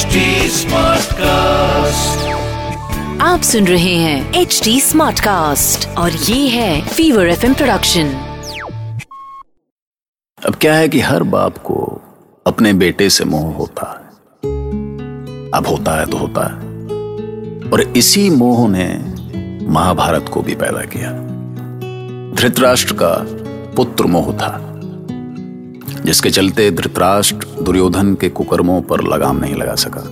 HD Smartcast. आप सुन रहे हैं एच डी स्मार्ट कास्ट और ये है फीवर एफ़ प्रोडक्शन अब क्या है कि हर बाप को अपने बेटे से मोह होता है। अब होता है तो होता है। और इसी मोह ने महाभारत को भी पैदा किया। धृतराष्ट्र का पुत्र मोह था जिसके चलते धृतराष्ट्र दुर्योधन के कुकर्मों पर लगाम नहीं लगा सका।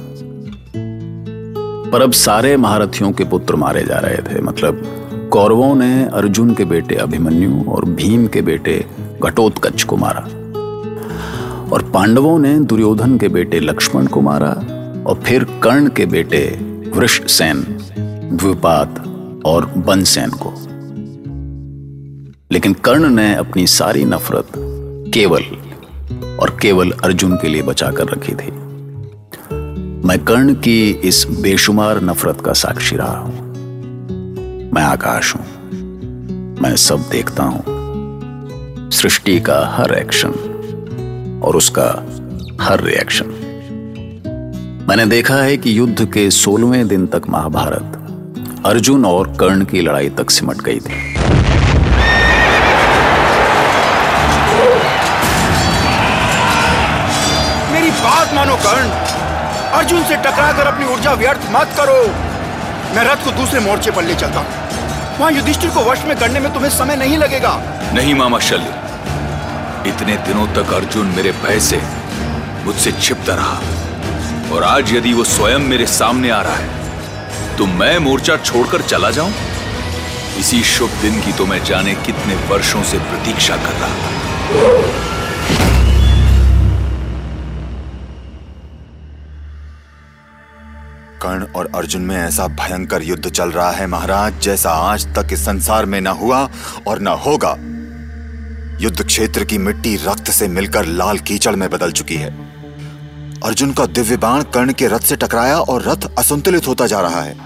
पर अब सारे महारथियों के पुत्र मारे जा रहे थे। मतलब कौरवों ने अर्जुन के बेटे अभिमन्यु और भीम के बेटे घटोत्कच को मारा। और पांडवों ने दुर्योधन के बेटे लक्ष्मण को मारा और फिर कर्ण के बेटे वृषसेन, द्विपात और बनसेन को। लेकिन कर्ण ने अपनी सारी नफरत केवल और केवल अर्जुन के लिए बचा कर रखी थी। मैं कर्ण की इस बेशुमार नफरत का साक्षी रहा हूँ। मैं आकाश हूँ। मैं सब देखता हूँ। सृष्टि का हर एक्शन और उसका हर रिएक्शन मैंने देखा है कि युद्ध के सोलहवें दिन तक महाभारत अर्जुन और कर्ण की लड़ाई तक सिमट गई थी। मेरी बात मानो कर्ण। अर्जुन से टकराकर अपनी ऊर्जा व्यर्थ मत करो। मैं रथ को दूसरे मोर्चे पर ले चलता हूँ। वहाँ युधिष्ठिर को वश में करने में तुम्हें समय नहीं लगेगा। नहीं मामा शल्य। इतने दिनों तक अर्जुन मेरे भय से मुझसे छिपता रहा। और आज यदि वो स्वयं मेरे सामने आ रहा है तो मैं मोर्चा छोड़कर चला जाऊँ? इसी शुभ दिन की तो मैं जाने कितने वर्षों से प्रतीक्षा कर रहा था। कर्ण और अर्जुन में ऐसा भयंकर युद्ध चल रहा है महाराज, जैसा आज तक इस संसार में न हुआ और न होगा। युद्ध क्षेत्र की मिट्टी रक्त से मिलकर लाल कीचड़ में बदल चुकी है। अर्जुन का दिव्य बाण कर्ण के रथ से टकराया और रथ असंतुलित होता जा रहा है।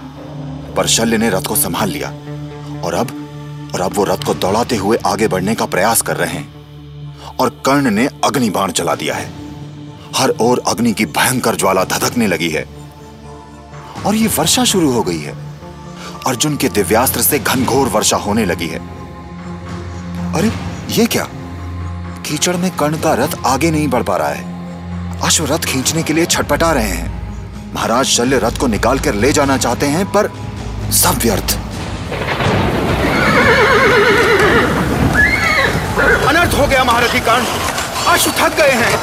पर शल्य ने रथ को संभाल लिया और अब और अब वो रथ को दौड़ाते हुए आगे बढ़ने का प्रयास कर रहे हैं। और कर्ण ने अग्नि बाण चला दिया है। हर ओर अग्नि की भयंकर ज्वाला धधकने लगी है। और ये वर्षा शुरू हो गई है। अर्जुन के दिव्यास्त्र से घनघोर वर्षा होने लगी है। अरे, ये क्या? कीचड़ में कर्ण का रथ आगे नहीं बढ़ पा रहा है। अश्व रथ खींचने के लिए छटपटा रहे हैं। महाराज शल्य रथ को निकाल कर ले जाना चाहते हैं, पर सब व्यर्थ। अनर्थ हो गया महारथी कर्ण। अश्व थक गए हैं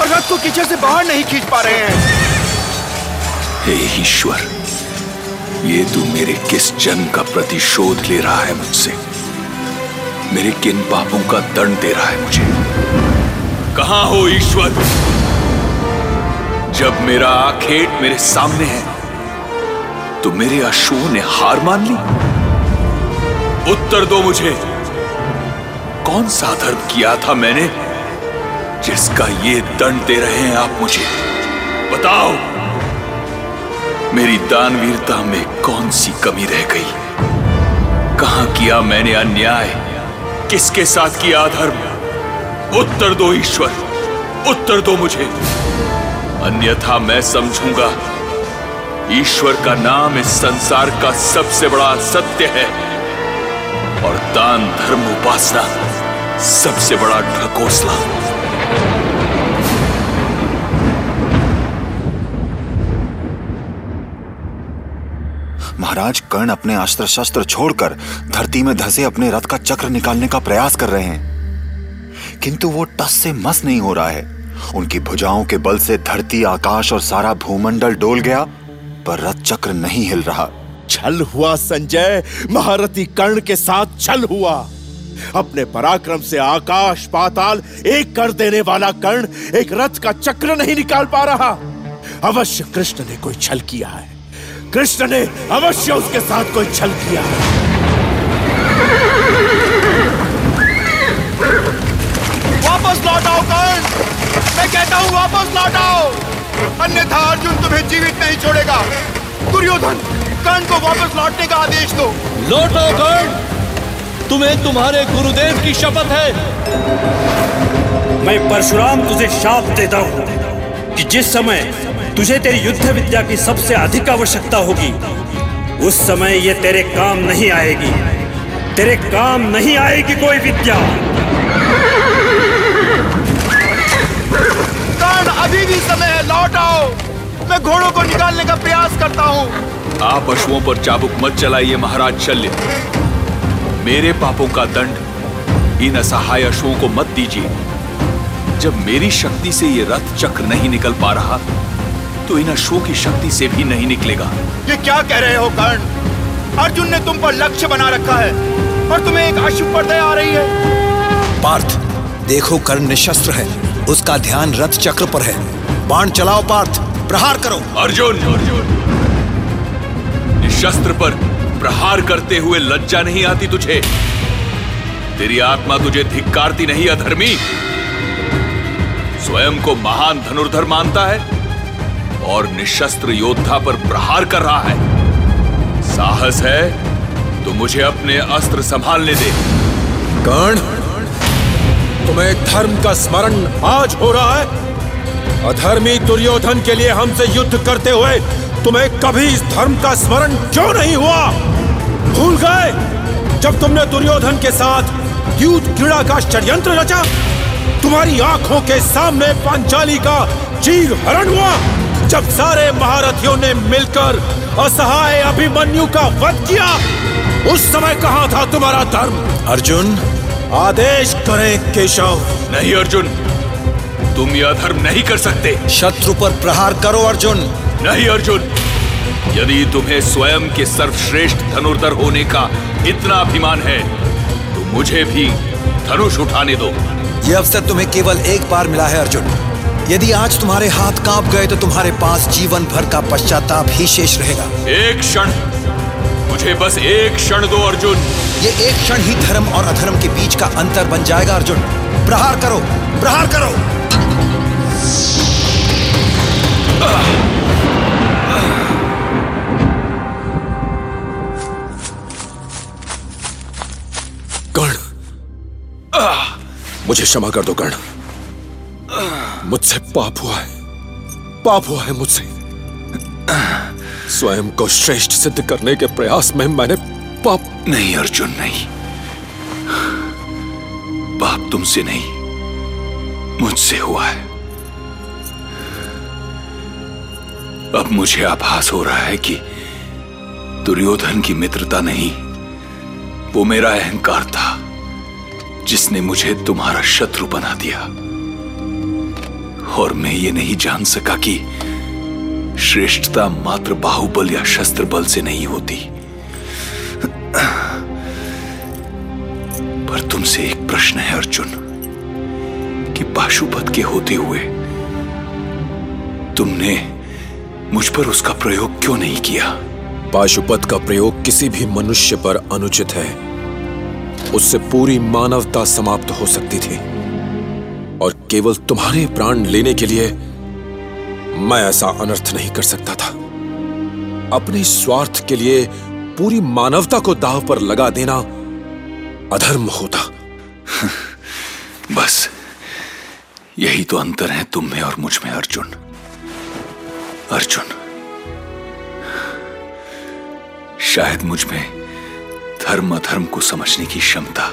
और रथ को कीचड़ से बाहर नहीं खींच पा रहे हैं। हे ईश्वर, ये तू मेरे किस जन्म का प्रतिशोध ले रहा है मुझसे? मेरे किन पापों का दंड दे रहा है मुझे? कहा हो ईश्वर? जब मेरा आखेट मेरे सामने है तो मेरे अश्वों ने हार मान ली। उत्तर दो मुझे। कौन सा धर्म किया था मैंने, जिसका ये दंड दे रहे हैं आप मुझे? बताओ। मेरी दानवीरता में कौन सी कमी रह गई? कहाँ किया मैंने अन्याय? किसके साथ किया अधर्म? उत्तर दो ईश्वर, उत्तर दो मुझे। अन्यथा मैं समझूँगा, ईश्वर का नाम इस संसार का सबसे बड़ा सत्य है। और दान धर्म उपासना सबसे बड़ा ढकोसला। महाराज कर्ण अपने अस्त्र शस्त्र छोड़कर धरती में धसे अपने रथ का चक्र निकालने का प्रयास कर रहे हैं। किंतु वो टस से मस नहीं हो रहा है। उनकी भुजाओं के बल से धरती, आकाश और सारा भूमंडल डोल गया, पर रथ चक्र नहीं हिल रहा। छल हुआ संजय, महारथी कर्ण के साथ छल हुआ। अपने पराक्रम से आकाश पाताल एक कर देने वाला कर्ण एक रथ का चक्र नहीं निकाल पा रहा। अवश्य कृष्ण ने कोई छल किया है। कृष्ण ने अवश्य उसके साथ कोई छल किया। वापस लौट आओ कर्ण। मैं कहता हूँ वापस लौट आओ। अन्यथा अर्जुन तुम्हें जीवित नहीं छोड़ेगा। दुर्योधन कर्ण को वापस लौटने का आदेश दो। लौटो कर्ण। तुम्हें तुम्हारे गुरुदेव की शपथ है। मैं परशुराम तुझे शाप देता हूँ कि जिस समय तुझे तेरी युद्ध विद्या की सबसे अधिक आवश्यकता होगी। उस समय ये तेरे काम नहीं आएगी। तेरे काम नहीं आएगी कोई विद्या। कर्ण अभी भी समय है लौट आओ। मैं घोड़ों को निकालने का प्रयास करता हूँ। आप पशुओं पर चाबुक मत चलाइए महाराज शल्य। मेरे पापों का दंड इन असहाय अशुओं को मत दीजिए। जब मेरी शक्ति से ये रथ चक्र नहीं निकल पा रहा तो इन अश्वों की शक्ति से भी नहीं निकलेगा। ये क्या कह रहे हो कर्ण? अर्जुन ने तुम पर लक्ष्य बना रखा है और तुम्हें एक अशुभ पर दया आ रही है। पार्थ देखो कर्ण निशस्त्र है। उसका ध्यान रथ चक्र पर है। बाण चलाओ पार्थ प्रहार करो। अर्जुन! इस शस्त्र पर प्रहार करते हुए लज्जा नहीं आती तुझे। तेरी आत्मा तुझे धिक्कारती नहीं अधर्मी। स्वयं को महान धनुर्धर मानता है। और निशस्त्र योद्धा पर प्रहार कर रहा है। साहस है तो मुझे अपने अस्त्र संभालने दे। कर्ण, तुम्हें धर्म का स्मरण आज हो रहा है। अधर्मी दुर्योधन के लिए हमसे युद्ध करते हुए तुम्हें कभी इस धर्म का स्मरण क्यों नहीं हुआ? भूल गए? जब तुमने दुर्योधन के साथ युद्ध क्रीड़ा का षड्यंत्र रचा, तुम्हारी आँखों के सामने पांचाली का चीर हरण हुआ। जब सारे महारथियों ने मिलकर असहाय अभिमन्यु का वध किया उस समय कहाँ था तुम्हारा धर्म? अर्जुन आदेश करें केशव। नहीं अर्जुन। तुम यह धर्म नहीं कर सकते। शत्रु पर प्रहार करो अर्जुन। नहीं अर्जुन। यदि तुम्हें स्वयं के सर्वश्रेष्ठ धनुर्धर होने का इतना अभिमान है तो मुझे भी धनुष उठाने दो। यह अवसर तुम्हें केवल एक बार मिला है अर्जुन। यदि आज तुम्हारे हाथ काँप गए तो तुम्हारे पास जीवन भर का पश्चाताप ही शेष रहेगा। एक क्षण। मुझे बस एक क्षण दो अर्जुन। ये एक क्षण ही धर्म और अधर्म के बीच का अंतर बन जाएगा अर्जुन। प्रहार करो प्रहार करो। कर्ण। मुझे क्षमा कर दो कर्ण। मुझसे पाप हुआ है। पाप हुआ है मुझसे। स्वयं को श्रेष्ठ सिद्ध करने के प्रयास में मैंने पाप नहीं, अर्जुन, नहीं। पाप तुमसे नहीं, मुझसे हुआ है। अब मुझे आभास हो रहा है कि दुर्योधन की मित्रता नहीं, वो मेरा अहंकार था, जिसने मुझे तुम्हारा शत्रु बना दिया। और मैं ये नहीं जान सका कि श्रेष्ठता मात्र बाहुबल या शस्त्र बल से नहीं होती। पर तुमसे एक प्रश्न है, अर्जुन, कि पाशुपत के होते हुए तुमने मुझ पर उसका प्रयोग क्यों नहीं किया? पाशुपत का प्रयोग किसी भी मनुष्य पर अनुचित है। उससे पूरी मानवता समाप्त हो सकती थी। केवल तुम्हारे प्राण लेने के लिए मैं ऐसा अनर्थ नहीं कर सकता था। अपने स्वार्थ के लिए पूरी मानवता को दाव पर लगा देना अधर्म होता। बस, यही तो अंतर है तुम में और मुझमें, अर्जुन। अर्जुन, शायद मुझमें धर्म अधर्म को समझने की क्षमता,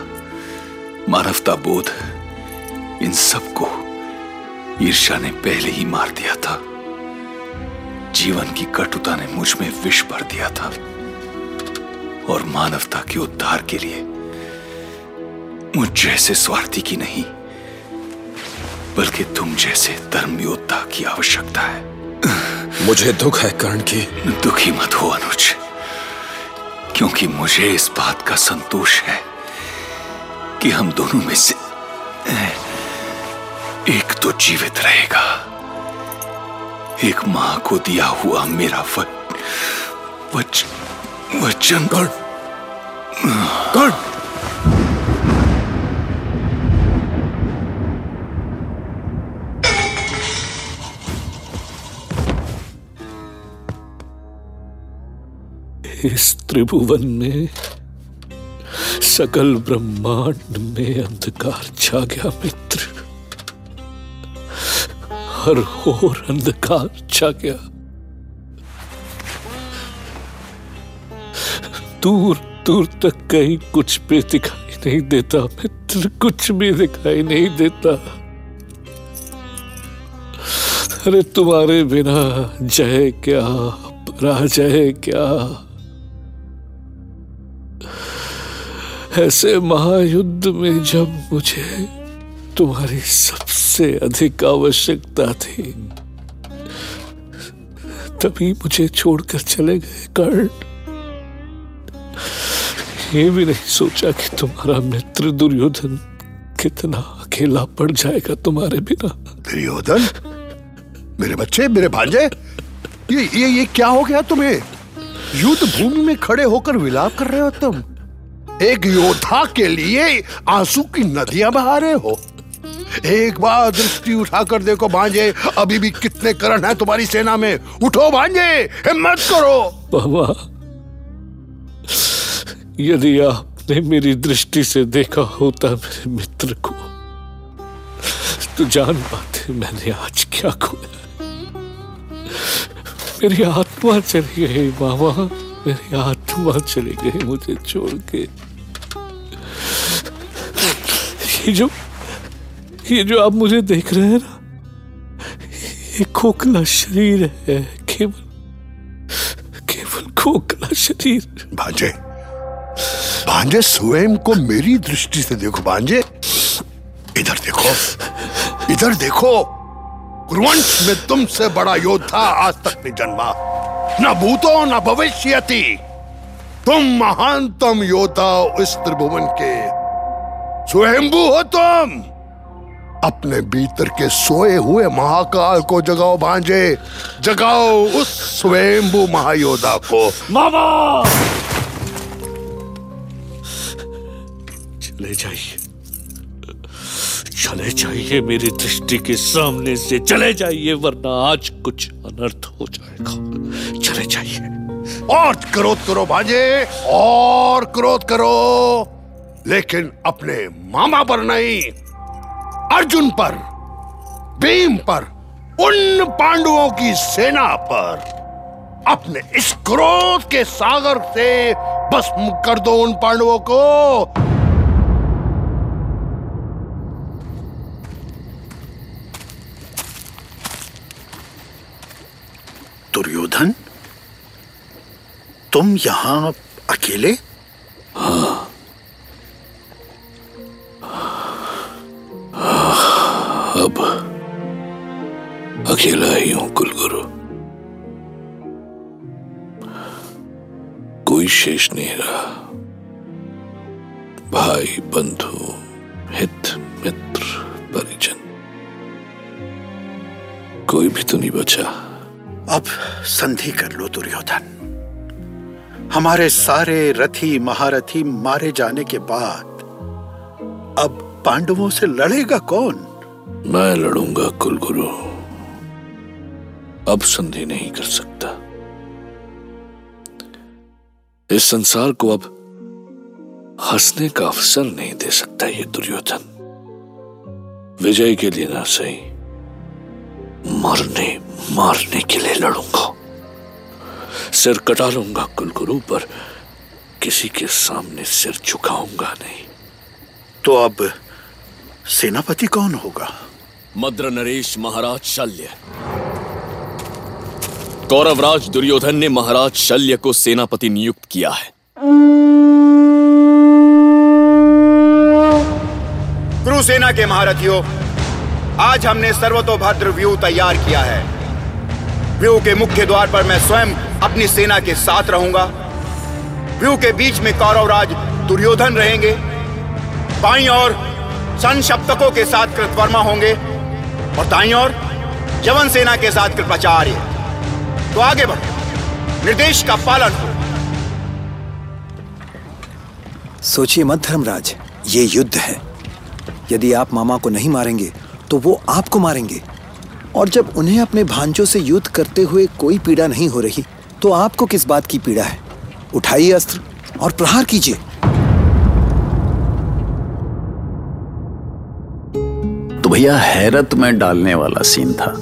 मानवता बोध इन सबको ईर्षा ने पहले ही मार दिया था। जीवन की कटुता ने मुझमें विष भर दिया था। और मानवता के उद्धार के लिए मुझ जैसे स्वार्थी की नहीं बल्कि तुम जैसे धर्म योद्धा की आवश्यकता है। मुझे दुख है कर्ण की। दुखी मत हो अनुज क्योंकि मुझे इस बात का संतोष है कि हम दोनों में से एक तो जीवित रहेगा। एक माँ को दिया हुआ मेरा वच, वच, वचन कर्ण कर्ण इस त्रिभुवन में सकल ब्रह्मांड में अंधकार छा गया मित्र। हर और अंधकार छा गया। दूर दूर तक कहीं कुछ भी दिखाई नहीं देता, मित्र, कुछ भी दिखाई नहीं देता। अरे तुम्हारे बिना जय क्या, पराजय क्या? ऐसे महायुद्ध में जब मुझे तुम्हारी सबसे अधिक आवश्यकता थी। तभी मुझे छोड़कर चले गए, कर्ण। ये भी नहीं सोचा कि तुम्हारा मित्र दुर्योधन कितना अकेला पड़ जाएगा तुम्हारे बिना। दुर्योधन? मेरे बच्चे, मेरे भांजे, ये ये ये क्या हो गया तुम्हें? युद्ध भूमि में खड़े होकर विलाप कर रहे हो तुम। एक योद्धा के लिए आँसू की नदियाँ बहा रहे हो। एक बार दृष्टि उठाकर देखो भांजे, अभी भी कितने करण हैं तुम्हारी सेना में। उठो भांजे, हिम्मत करो। बाबा, यदि आपने मेरी दृष्टि से देखा होता मेरे मित्र को तो जान पाते मैंने आज क्या खोया। मेरी आत्मा चली गई मामा मेरी आत्मा चली गई मुझे छोड़ के। ये जो ये जो आप मुझे देख रहे हैं ना, ये खोखला शरीर है, केवल केवल खोखला शरीर। भांजे भांजे, स्वयं को मेरी दृष्टि से देखो, भांजे। इधर देखो इधर देखो, कुरुवंश में तुमसे बड़ा योद्धा आज तक नहीं जन्मा। न भूतो, न भविष्यति। तुम महानतम योद्धा इस त्रिभुवन के। स्वयंभू हो तुम। अपने भीतर के सोए हुए महाकाल को जगाओ भांजे जगाओ उस स्वयंभू महायोद्धा को। मामा! चले जाइए। चले जाइए मेरी दृष्टि के सामने से। चले जाइए वरना आज कुछ अनर्थ हो जाएगा। चले जाइए। और क्रोध करो भांजे और क्रोध करो। लेकिन अपने मामा पर नहीं अर्जुन पर, भीम पर, उन पांडवों की सेना पर, अपने इस क्रोध के सागर से भस्म कर दो उन पांडवों को। दुर्योधन, तुम यहाँ अकेले? कोई शेष नहीं रहा। भाई बंधु हित मित्र परिजन कोई भी तो नहीं बचा। अब संधि कर लो दुर्योधन। हमारे सारे रथी महारथी मारे जाने के बाद अब पांडवों से लड़ेगा कौन? मैं लड़ूँगा कुलगुरु। अब संधि नहीं कर सकता। इस संसार को अब हंसने का अवसर नहीं दे सकता ये दुर्योधन। विजय के लिए ना सही मरने मारने के लिए लड़ूँगा। सिर कटा लूँगा कुलगुरु पर किसी के सामने सिर झुकाऊँगा नहीं। तो अब सेनापति कौन होगा? मद्र नरेश महाराज शल्य। कौरवराज दुर्योधन ने महाराज शल्य को सेनापति नियुक्त किया है। कुरुसेना के महारथियों, आज हमने सर्वतोभद्र व्यू तैयार किया है। व्यू के मुख्य द्वार पर मैं स्वयं अपनी सेना के साथ रहूँगा। व्यू के बीच में कौरवराज दुर्योधन रहेंगे। बाई और सन शब्दकों के साथ कृतवर्मा होंगे और दाई और यवन सेना के साथ कृपाचार्य। तो आगे बढ़ो। निर्देश का पालन हो सोचिए मत धर्मराज ये युद्ध है। यदि आप मामा को नहीं मारेंगे तो वो आपको मारेंगे। और जब उन्हें अपने भांजों से युद्ध करते हुए कोई पीड़ा नहीं हो रही तो आपको किस बात की पीड़ा है? उठाइए अस्त्र और प्रहार कीजिए। तो भैया हैरत में डालने वाला सीन था।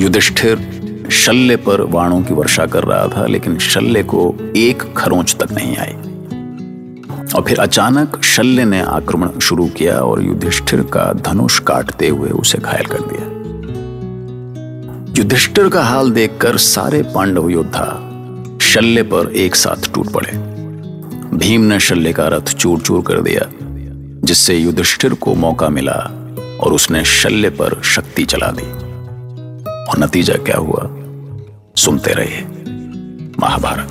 युधिष्ठिर शल्य पर वाणों की वर्षा कर रहा था, लेकिन शल्य को एक खरोंच तक नहीं आई। और फिर अचानक शल्य ने आक्रमण शुरू किया और युधिष्ठिर का धनुष काटते हुए उसे घायल कर दिया। युधिष्ठिर का हाल देखकर सारे पांडव योद्धा शल्य पर एक साथ टूट पड़े। भीम ने शल्य का रथ चूर चूर कर दिया, जिससे युधिष्ठिर को मौका मिला और उसने शल्य पर शक्ति चला दी। और नतीजा क्या हुआ? सुनते रहिए। महाभारत।